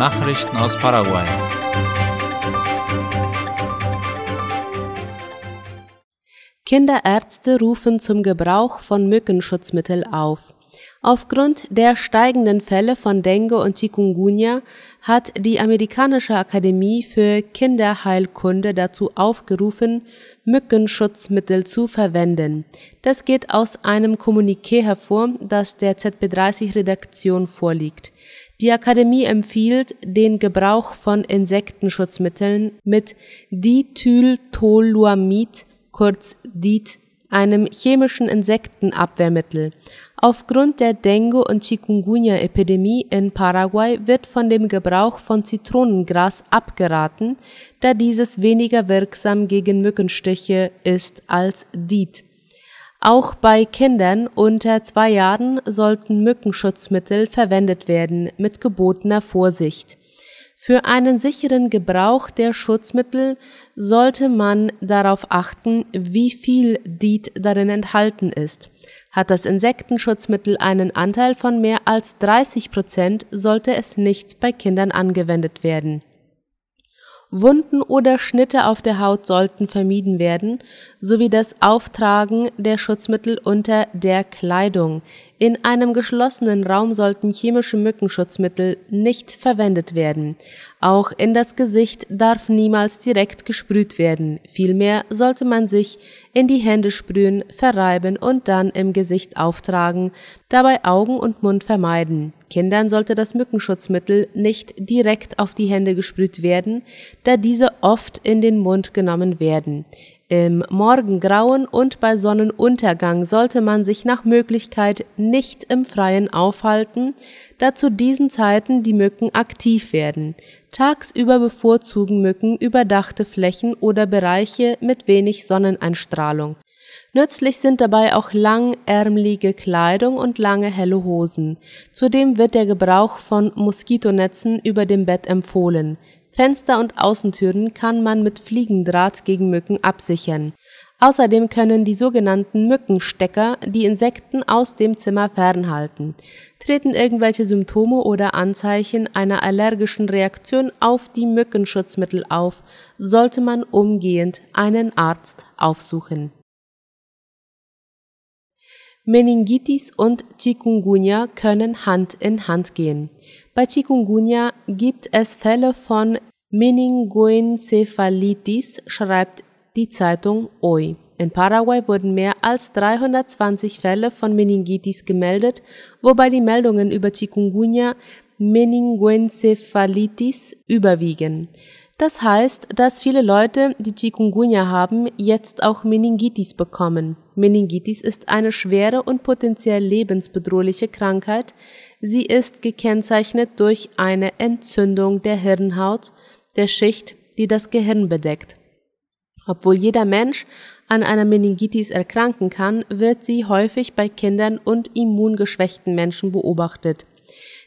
Nachrichten aus Paraguay. Kinderärzte rufen zum Gebrauch von Mückenschutzmittel auf. Aufgrund der steigenden Fälle von Dengue und Chikungunya hat die Amerikanische Akademie für Kinderheilkunde dazu aufgerufen, Mückenschutzmittel zu verwenden. Das geht aus einem Kommuniqué hervor, das der ZB30-Redaktion vorliegt. Die Akademie empfiehlt den Gebrauch von Insektenschutzmitteln mit Dithyltoluamid kurz DIT, einem chemischen Insektenabwehrmittel. Aufgrund der Dengue- und Chikungunya-Epidemie in Paraguay wird von dem Gebrauch von Zitronengras abgeraten, da dieses weniger wirksam gegen Mückenstiche ist als DIT. Auch bei Kindern unter zwei Jahren sollten Mückenschutzmittel verwendet werden mit gebotener Vorsicht. Für einen sicheren Gebrauch der Schutzmittel sollte man darauf achten, wie viel DIT darin enthalten ist. Hat das Insektenschutzmittel einen Anteil von mehr als 30 Prozent, sollte es nicht bei Kindern angewendet werden. Wunden oder Schnitte auf der Haut sollten vermieden werden, sowie das Auftragen der Schutzmittel unter der Kleidung. In einem geschlossenen Raum sollten chemische Mückenschutzmittel nicht verwendet werden. Auch in das Gesicht darf niemals direkt gesprüht werden. Vielmehr sollte man sich in die Hände sprühen, verreiben und dann im Gesicht auftragen, dabei Augen und Mund vermeiden. Kindern sollte das Mückenschutzmittel nicht direkt auf die Hände gesprüht werden, da diese oft in den Mund genommen werden. Im Morgengrauen und bei Sonnenuntergang sollte man sich nach Möglichkeit nicht im Freien aufhalten, da zu diesen Zeiten die Mücken aktiv werden. Tagsüber bevorzugen Mücken überdachte Flächen oder Bereiche mit wenig Sonneneinstrahlung. Nützlich sind dabei auch langärmelige Kleidung und lange helle Hosen. Zudem wird der Gebrauch von Moskitonetzen über dem Bett empfohlen. Fenster und Außentüren kann man mit Fliegendraht gegen Mücken absichern. Außerdem können die sogenannten Mückenstecker die Insekten aus dem Zimmer fernhalten. Treten irgendwelche Symptome oder Anzeichen einer allergischen Reaktion auf die Mückenschutzmittel auf, sollte man umgehend einen Arzt aufsuchen. Meningitis und Chikungunya können Hand in Hand gehen. Bei Chikungunya gibt es Fälle von Meningoencephalitis, schreibt die Zeitung OI. In Paraguay wurden mehr als 320 Fälle von Meningitis gemeldet, wobei die Meldungen über Chikungunya Meningoencephalitis überwiegen. Das heißt, dass viele Leute, die Chikungunya haben, jetzt auch Meningitis bekommen. Meningitis ist eine schwere und potenziell lebensbedrohliche Krankheit. Sie ist gekennzeichnet durch eine Entzündung der Hirnhaut, der Schicht, die das Gehirn bedeckt. Obwohl jeder Mensch an einer Meningitis erkranken kann, wird sie häufig bei Kindern und immungeschwächten Menschen beobachtet.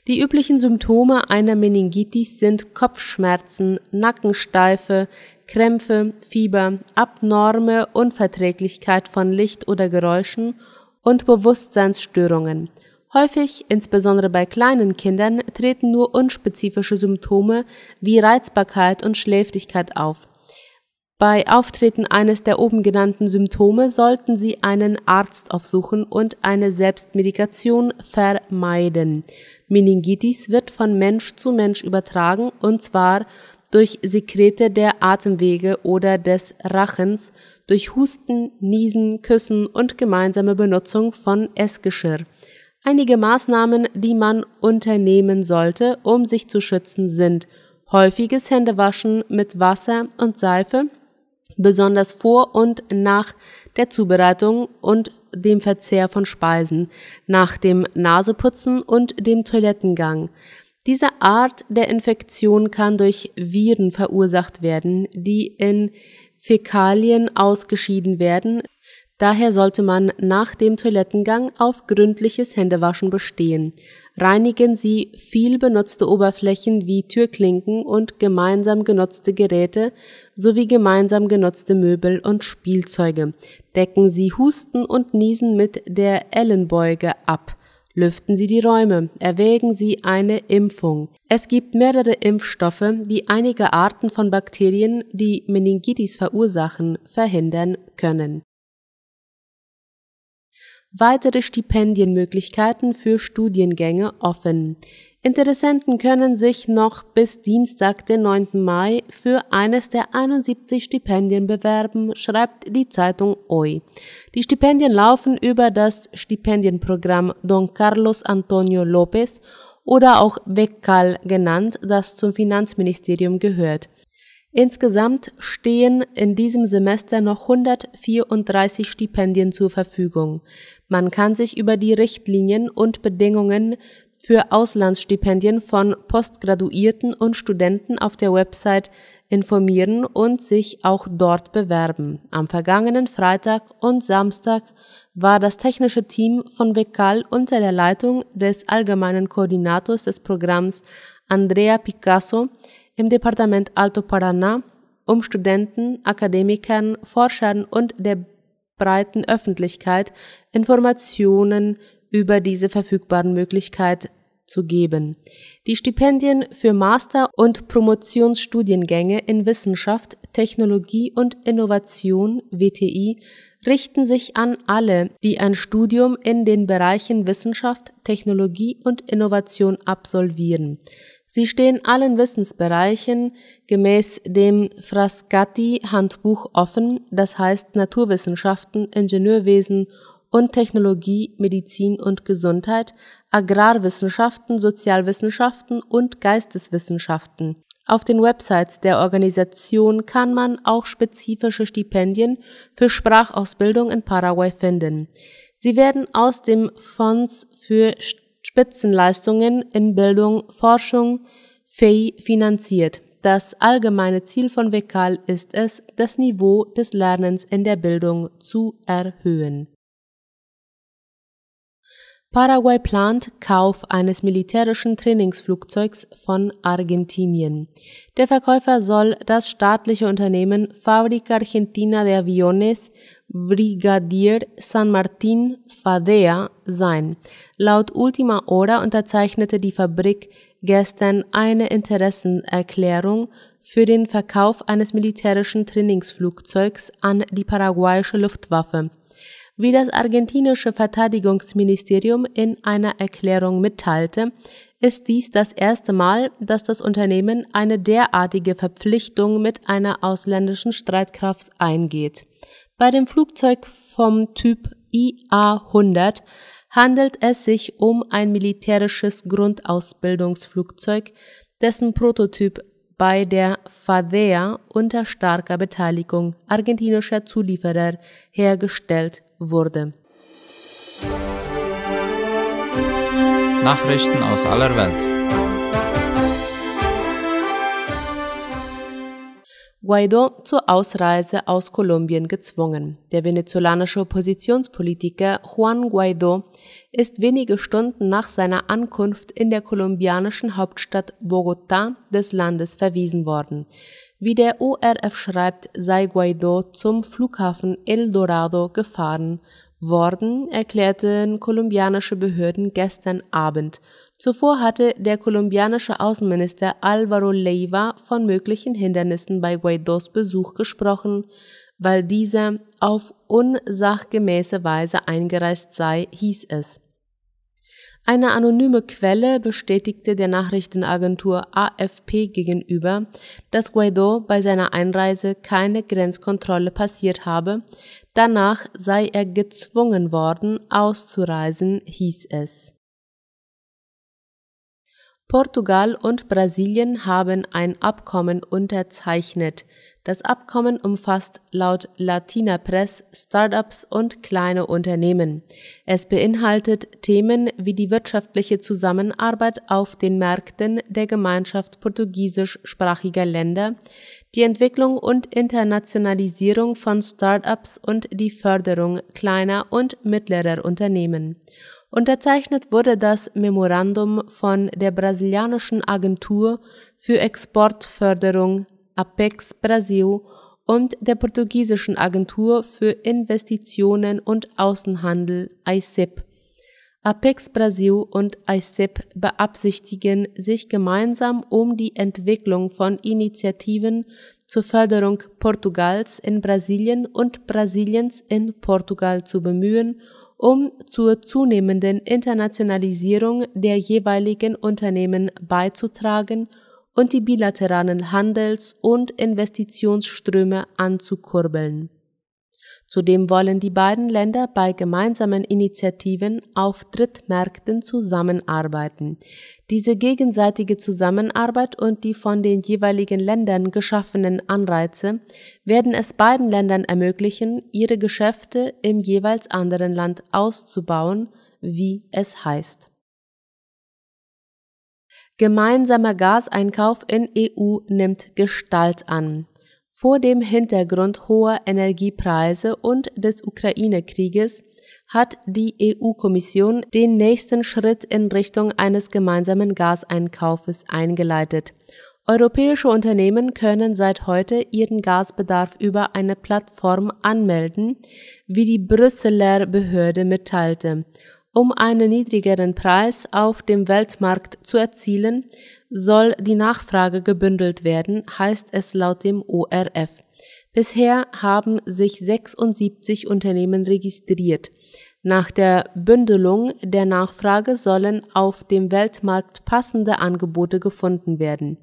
Die üblichen Symptome einer Meningitis sind Kopfschmerzen, Nackensteife, Krämpfe, Fieber, abnorme Unverträglichkeit von Licht oder Geräuschen und Bewusstseinsstörungen. Häufig, insbesondere bei kleinen Kindern, treten nur unspezifische Symptome wie Reizbarkeit und Schläfrigkeit auf. Bei Auftreten eines der oben genannten Symptome sollten Sie einen Arzt aufsuchen und eine Selbstmedikation vermeiden. Meningitis wird von Mensch zu Mensch übertragen und zwar durch Sekrete der Atemwege oder des Rachens, durch Husten, Niesen, Küssen und gemeinsame Benutzung von Essgeschirr. Einige Maßnahmen, die man unternehmen sollte, um sich zu schützen, sind häufiges Händewaschen mit Wasser und Seife, besonders vor und nach der Zubereitung und dem Verzehr von Speisen, nach dem Naseputzen und dem Toilettengang. Diese Art der Infektion kann durch Viren verursacht werden, die in Fäkalien ausgeschieden werden, Daher sollte man nach dem Toilettengang auf gründliches Händewaschen bestehen. Reinigen Sie viel benutzte Oberflächen wie Türklinken und gemeinsam genutzte Geräte sowie gemeinsam genutzte Möbel und Spielzeuge. Decken Sie Husten und Niesen mit der Ellenbeuge ab. Lüften Sie die Räume, erwägen Sie eine Impfung. Es gibt mehrere Impfstoffe, die einige Arten von Bakterien, die Meningitis verursachen, verhindern können. Weitere Stipendienmöglichkeiten für Studiengänge offen. Interessenten können sich noch bis Dienstag, den 9. Mai, für eines der 71 Stipendien bewerben, schreibt die Zeitung OI. Die Stipendien laufen über das Stipendienprogramm Don Carlos Antonio López oder auch WECAL genannt, das zum Finanzministerium gehört. Insgesamt stehen in diesem Semester noch 134 Stipendien zur Verfügung. Man kann sich über die Richtlinien und Bedingungen für Auslandsstipendien von Postgraduierten und Studenten auf der Website informieren und sich auch dort bewerben. Am vergangenen Freitag und Samstag war das technische Team von Vekal unter der Leitung des allgemeinen Koordinators des Programms Andrea Picasso im Departement Alto Paraná, um Studenten, Akademikern, Forschern und der breiten Öffentlichkeit Informationen über diese verfügbaren Möglichkeit zu geben. Die Stipendien für Master- und Promotionsstudiengänge in Wissenschaft, Technologie und Innovation WTI richten sich an alle, die ein Studium in den Bereichen Wissenschaft, Technologie und Innovation absolvieren. Sie stehen allen Wissensbereichen gemäß dem Frascati-Handbuch offen, das heißt Naturwissenschaften, Ingenieurwesen und Technologie, Medizin und Gesundheit, Agrarwissenschaften, Sozialwissenschaften und Geisteswissenschaften. Auf den Websites der Organisation kann man auch spezifische Stipendien für Sprachausbildung in Paraguay finden. Sie werden aus dem Fonds für Spitzenleistungen in Bildung, Forschung, FEI finanziert. Das allgemeine Ziel von VECAL ist es, das Niveau des Lernens in der Bildung zu erhöhen. Paraguay plant Kauf eines militärischen Trainingsflugzeugs von Argentinien. Der Verkäufer soll das staatliche Unternehmen Fábrica Argentina de Aviones Brigadier San Martín Fadea sein. Laut Ultima Hora unterzeichnete die Fabrik gestern eine Interessenerklärung für den Verkauf eines militärischen Trainingsflugzeugs an die paraguayische Luftwaffe. Wie das argentinische Verteidigungsministerium in einer Erklärung mitteilte, ist dies das erste Mal, dass das Unternehmen eine derartige Verpflichtung mit einer ausländischen Streitkraft eingeht. Bei dem Flugzeug vom Typ IA-100 handelt es sich um ein militärisches Grundausbildungsflugzeug, dessen Prototyp bei der FADEA unter starker Beteiligung argentinischer Zulieferer hergestellt wurde. Nachrichten aus aller Welt. Guaido zur Ausreise aus Kolumbien gezwungen. Der venezolanische Oppositionspolitiker Juan Guaido ist wenige Stunden nach seiner Ankunft in der kolumbianischen Hauptstadt Bogotá des Landes verwiesen worden. Wie der ORF schreibt, sei Guaido zum Flughafen El Dorado gefahren worden, erklärten kolumbianische Behörden gestern Abend. Zuvor hatte der kolumbianische Außenminister Alvaro Leiva von möglichen Hindernissen bei Guaidos Besuch gesprochen, weil dieser auf unsachgemäße Weise eingereist sei, hieß es. Eine anonyme Quelle bestätigte der Nachrichtenagentur AFP gegenüber, dass Guaido bei seiner Einreise keine Grenzkontrolle passiert habe, danach sei er gezwungen worden, auszureisen, hieß es. Portugal und Brasilien haben ein Abkommen unterzeichnet. Das Abkommen umfasst laut Latina Press Startups und kleine Unternehmen. Es beinhaltet Themen wie die wirtschaftliche Zusammenarbeit auf den Märkten der Gemeinschaft portugiesischsprachiger Länder, die Entwicklung und Internationalisierung von Startups und die Förderung kleiner und mittlerer Unternehmen. Unterzeichnet wurde das Memorandum von der brasilianischen Agentur für Exportförderung Apex Brasil und der portugiesischen Agentur für Investitionen und Außenhandel AICEP. Apex Brasil und ICEP beabsichtigen, sich gemeinsam um die Entwicklung von Initiativen zur Förderung Portugals in Brasilien und Brasiliens in Portugal zu bemühen, um zur zunehmenden Internationalisierung der jeweiligen Unternehmen beizutragen und die bilateralen Handels- und Investitionsströme anzukurbeln. Zudem wollen die beiden Länder bei gemeinsamen Initiativen auf Drittmärkten zusammenarbeiten. Diese gegenseitige Zusammenarbeit und die von den jeweiligen Ländern geschaffenen Anreize werden es beiden Ländern ermöglichen, ihre Geschäfte im jeweils anderen Land auszubauen, wie es heißt. Gemeinsamer Gaseinkauf in EU nimmt Gestalt an. Vor dem Hintergrund hoher Energiepreise und des Ukraine-Krieges hat die EU-Kommission den nächsten Schritt in Richtung eines gemeinsamen Gaseinkaufes eingeleitet. Europäische Unternehmen können seit heute ihren Gasbedarf über eine Plattform anmelden, wie die Brüsseler Behörde mitteilte. Um einen niedrigeren Preis auf dem Weltmarkt zu erzielen, soll die Nachfrage gebündelt werden, heißt es laut dem ORF. Bisher haben sich 76 Unternehmen registriert. Nach der Bündelung der Nachfrage sollen auf dem Weltmarkt passende Angebote gefunden werden.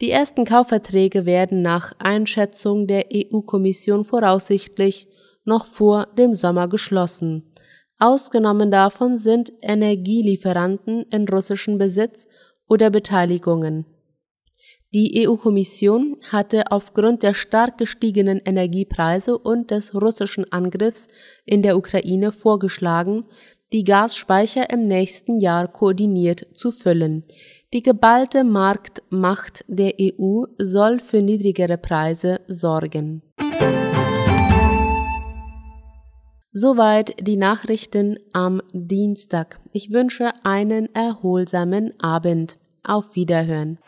Die ersten Kaufverträge werden nach Einschätzung der EU-Kommission voraussichtlich noch vor dem Sommer geschlossen. Ausgenommen davon sind Energielieferanten in russischem Besitz oder Beteiligungen. Die EU-Kommission hatte aufgrund der stark gestiegenen Energiepreise und des russischen Angriffs in der Ukraine vorgeschlagen, die Gasspeicher im nächsten Jahr koordiniert zu füllen. Die geballte Marktmacht der EU soll für niedrigere Preise sorgen. Soweit die Nachrichten am Dienstag. Ich wünsche einen erholsamen Abend. Auf Wiederhören.